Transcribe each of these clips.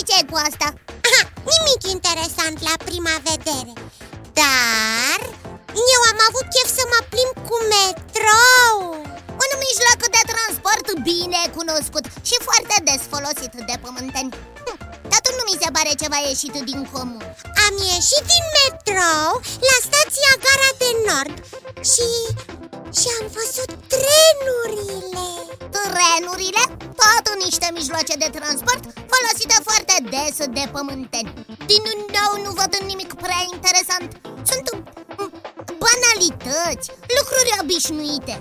într-o plimbare mm, Da, și ce cu asta? Aha, nimic interesant la prima vedere. Dar eu am avut chef să mă plimb cu metrou. Un mijloc de transport bine cunoscut și foarte des folosit de pământeni. Hm, Totul nu mi se pare ceva ieșit din comun. Am ieșit din metrou la stația Gara de Nord Și... și am văzut trenurile. Trenurile? Tot niște mijloace de transport folosite foarte des de pământeni Din nou nu văd nimic prea interesant. Sunt mm, banalități, lucruri obișnuite.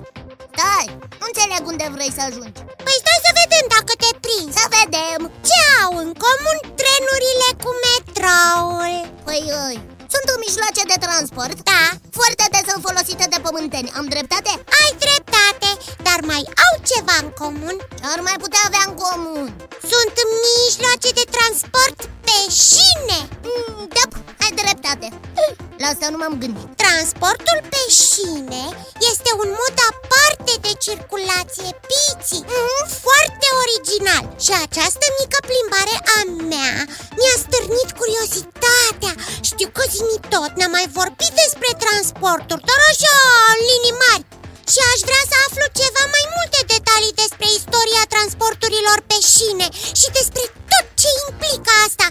Stai, nu înțeleg unde vrei să ajungi. Păi stai să vedem dacă te prind Să vedem. Ce au în comun trenurile cu metroul? Păi, îi, sunt mijloace de transport. Da Foarte des sunt folosite de pământeni, am dreptate? Ai dreptate, dar mai au ceva în comun. Ce ar mai putea avea în comun? Sunt mijloace de transport pe șine. Mm, Da, ai dreptate. La asta nu m-am gândit. Transportul pe șine este un mod aparte de circulație piții. Mm, Foarte original. Și această mică plimbare a mea Știu că zimi tot ne-am mai vorbit despre transporturi Doar așa, în linii mari. Și aș vrea să aflu ceva mai multe detalii despre istoria transporturilor pe șine și despre tot ce implică asta.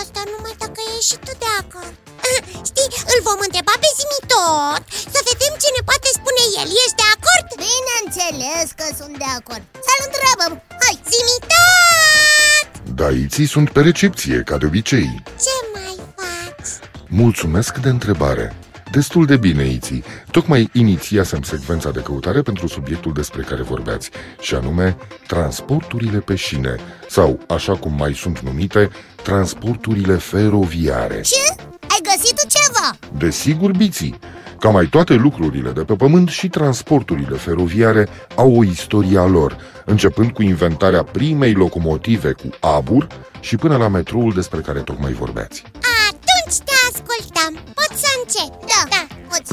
Asta numai dacă ești și tu de acord. Știi, îl vom întreba pe Zimi tot. Să vedem ce ne poate spune el. Ești de acord? Bineînțeles că sunt de acord. Să-l întrebăm. Hai, Zimi tot! Daiții sunt pe recepție, ca de obicei. Ce mai faci? Mulțumesc de întrebare Destul de bine, Iții. Tocmai inițiasem secvența de căutare pentru subiectul despre care vorbeați, și anume transporturile pe șine, sau, așa cum mai sunt numite, transporturile feroviare. Ce? Ai găsit ceva? Desigur, Biții. Ca mai toate lucrurile de pe pământ și transporturile feroviare au o istorie a lor, începând cu inventarea primei locomotive cu abur și până la metroul despre care tocmai vorbeați. Atunci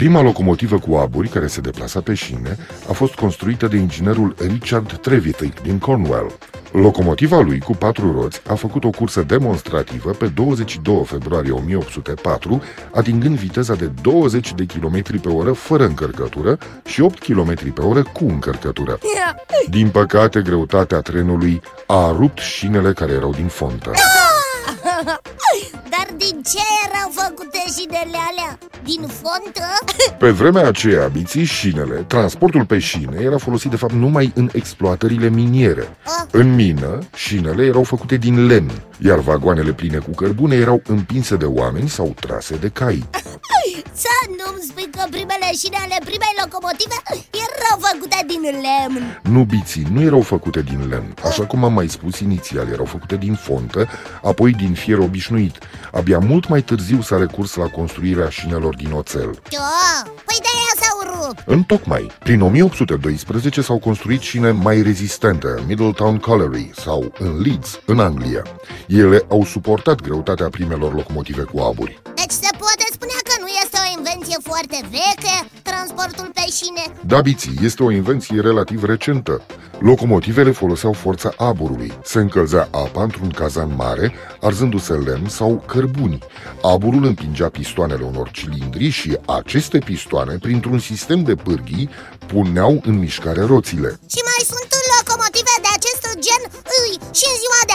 Prima locomotivă cu aburi care se deplasa pe șine a fost construită de inginerul Richard Trevithick din Cornwall. Locomotiva lui cu patru roți a făcut o cursă demonstrativă pe 22 februarie 1804, atingând viteza de 20 de km pe oră fără încărcătură și 8 km pe oră cu încărcătură. Din păcate, greutatea trenului a rupt șinele care erau din fontă. Dar din ce erau făcute șinele alea? Din fontă? Pe vremea aceea, biții șinele, transportul pe șine era folosit de fapt numai în exploatările miniere. Ah. În mină, șinele erau făcute din lemn, iar vagoanele pline cu cărbune erau împinse de oameni sau trase de cai. Să nu-mi spui că primele șine ale primei locomotive erau făcute din lemn Nu biții, nu erau făcute din lemn, așa cum am mai spus inițial, erau făcute din fontă, apoi din fier obișnuit. Abia mult mai târziu s-a recurs la construirea șinelor din oțel. Da, păi de aia s-au rupt Întocmai, prin 1812 s-au construit șine mai rezistente în Middletown Colliery sau în Leeds, în Anglia. Ele au suportat greutatea primelor locomotive cu aburi. Deci se poate spune că nu este o invenție foarte veche transportul pe șine Da, biții, este o invenție relativ recentă. Locomotivele foloseau forța aburului. Se încălzea apa într-un cazan mare, arzându-se lemn sau cărbuni. Aburul împingea pistoanele unor cilindri și aceste pistoane, printr-un sistem de pârghii, puneau în mișcare roțile. Și mai sunt locomotive de acest gen îi, și în ziua de astăzi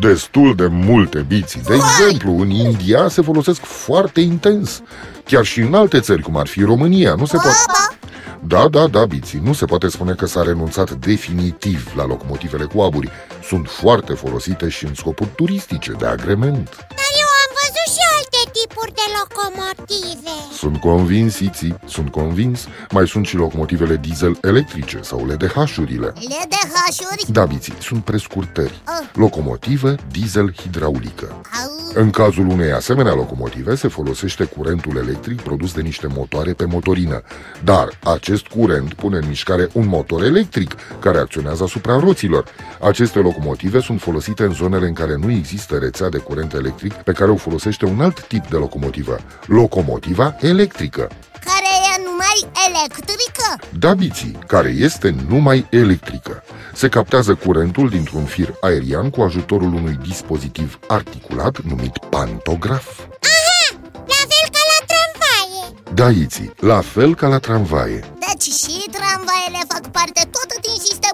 Destul de multe biții. De exemplu, în India se folosesc foarte intens. Chiar și în alte țări, cum ar fi România, nu se poate... Baba, Da, da, da, biții, nu se poate spune că s-a renunțat definitiv la locomotivele cu aburi. Sunt foarte folosite și în scopuri turistice, de agrement. Tipuri de locomotive Sunt convins, Iții, sunt convins. Mai sunt și locomotivele diesel electrice sau LDH-urile. LDH-uri Da, biții, sunt prescurtări. Ah. Locomotivă diesel hidraulică. Au, În cazul unei asemenea locomotive se folosește curentul electric produs de niște motoare pe motorină, dar acest curent pune în mișcare un motor electric care acționează asupra roților. Aceste locomotive sunt folosite în zonele în care nu există rețea de curent electric pe care o folosește un alt tip de locomotivă, locomotiva electrică. care e numai electrică Da, biții, care este numai electrică. se captează curentul dintr-un fir aerian cu ajutorul unui dispozitiv articulat numit pantograf. Aha, la fel ca la tramvaie Da, Iții, la fel ca la tramvaie. Deci și tramvaiele fac parte tot din sistemul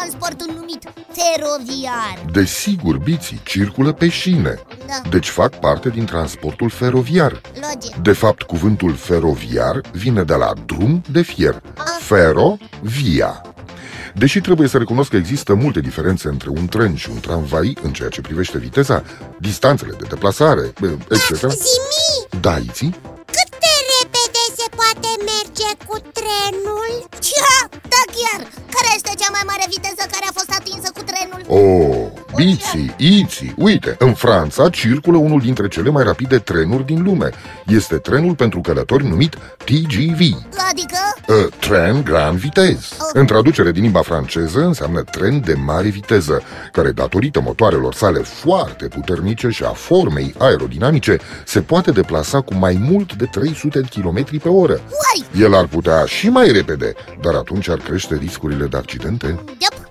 de transport numit feroviar Desigur, biții circulă pe șine, Da, deci fac parte din transportul feroviar. logic De fapt, cuvântul feroviar vine de la drum de fier, fero, via. Deși trebuie să recunosc că există multe diferențe între un tren și un tramvai în ceea ce privește viteza, distanțele de deplasare, etc. Zimi, Da, Iții? cât de repede se poate merge cu trenul? Cia, da chiar Care este cea mai mare viteză care a fost biții, iții, uite, în Franța circulă unul dintre cele mai rapide trenuri din lume. Este trenul pentru călători numit TGV. Adică? Uh, tren Grand Vitesse. În traducere din limba franceză înseamnă tren de mare viteză, care datorită motoarelor sale foarte puternice și a formei aerodinamice se poate deplasa cu mai mult de 300 km pe oră. Uai, El ar putea și mai repede, dar atunci ar crește riscurile de accidente. yep.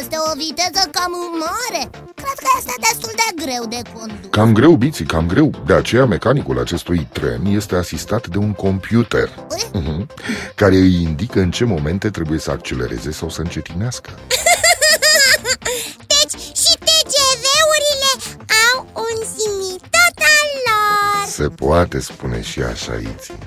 Este o viteză cam mare Cred că este destul de greu de condus Cam greu, biții, cam greu. De aceea mecanicul acestui tren este asistat de un computer Ui, mhm, care îi indică în ce momente trebuie să accelereze sau să încetinească. Deci și TGV-urile au un zimitot al lor Se poate spune și așa, Iții.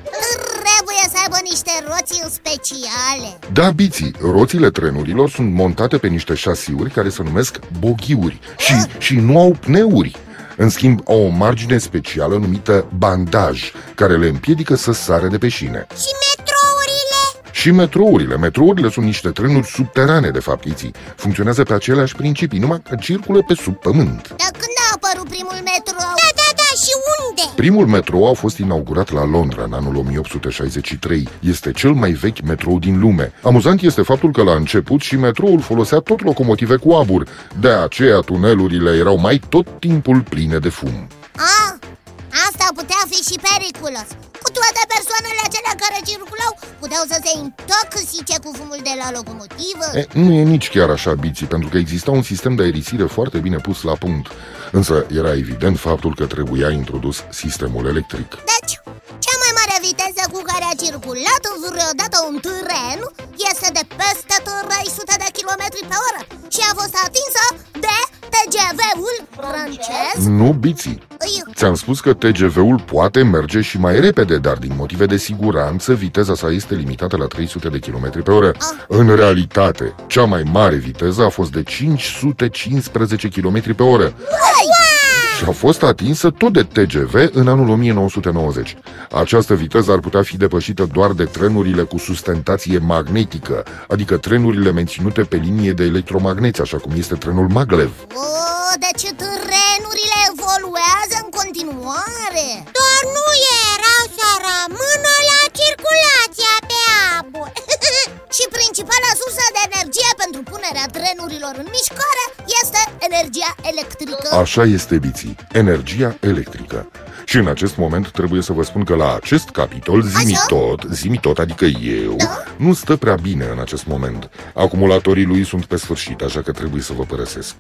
Trebuie să aibă niște roți speciale Da, biții, roțile trenurilor sunt montate pe niște șasiuri care se numesc boghiuri și, și nu au pneuri. În schimb, au o margine specială numită bandaj, care le împiedică să sară de pe șine. Și metrourile? Și metrourile. Metrourile sunt niște trenuri subterane, de fapt, Iții. Funcționează pe aceleași principii, numai că circulă pe sub pământ. Dar când a apărut primul metrou? Da, da, da, și unde? Primul metrou a fost inaugurat la Londra în anul 1863. Este cel mai vechi metrou din lume. Amuzant este faptul că la început și metroul folosea tot locomotive cu abur. De aceea tunelurile erau mai tot timpul pline de fum. Ah, asta putea fi și periculos Cu toate persoanele acelea care circulau Puteau să se intoxice cu fumul de la locomotivă E, nu e nici chiar așa, biții, pentru că exista un sistem de aerisire foarte bine pus la punct. Însă era evident faptul că trebuia introdus sistemul electric. Deci, cea mai mare viteză cu care a circulat vreodată un tren este de peste 300 de km pe oră Și a fost atinsă de TGV-ul francez Nu, biții. Îi, Ți-am spus că TGV-ul poate merge și mai repede, dar din motive de siguranță, viteza sa este limitată la 300 de km pe oră. În realitate, cea mai mare viteză a fost de 515 km pe oră. Și a fost atinsă tot de TGV în anul 1990. Această viteză ar putea fi depășită doar de trenurile cu sustentație magnetică, adică trenurile menținute pe linie de electromagneți, așa cum este trenul maglev. o, deci trenurile evoluează în continuare Doar nu erau să rămână la circulația pe abur Și principala sursă de energie pentru punerea trenurilor în mișcare este energia electrică. Așa este, biții, energia electrică. Și în acest moment trebuie să vă spun că la acest capitol, zimi Așa? tot, zimi tot, adică eu, Da. nu stă prea bine în acest moment. Acumulatorii lui sunt pe sfârșit, așa că trebuie să vă părăsesc.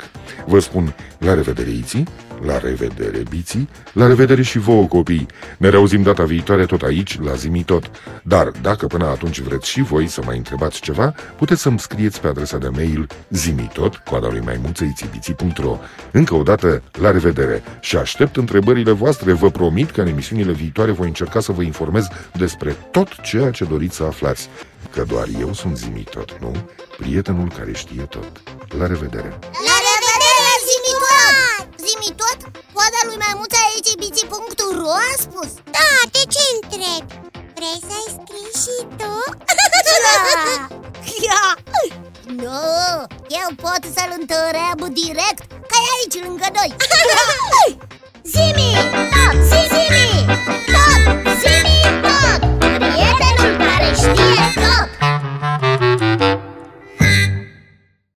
Vă spun la revedere, Iții, la revedere, biții, la revedere și vouă, copii. Ne reauzim data viitoare tot aici, la zimi tot. Dar, dacă până atunci vreți și voi să mai întrebați ceva, puteți să-mi scrieți pe adresa de mail zimitot, coada lui maimuțăițibiții.ro Încă o dată, la revedere și aștept întrebările voastre. Vă promit că în emisiunile viitoare voi încerca să vă informez despre tot ceea ce doriți să aflați. Că doar eu sunt zimitot, nu? Prietenul care știe tot. La revedere! La revedere, zimi tot! Zimi tot? Coada lui maimuța icibiții.ro a spus Da, de ce întrebi? Vrei să-i scrii și tu? Ia! Nu, eu pot să-l întreb direct Că e aici lângă noi Zimi, tot, zimi, tot, zimi, tot! Prietenul care știe tot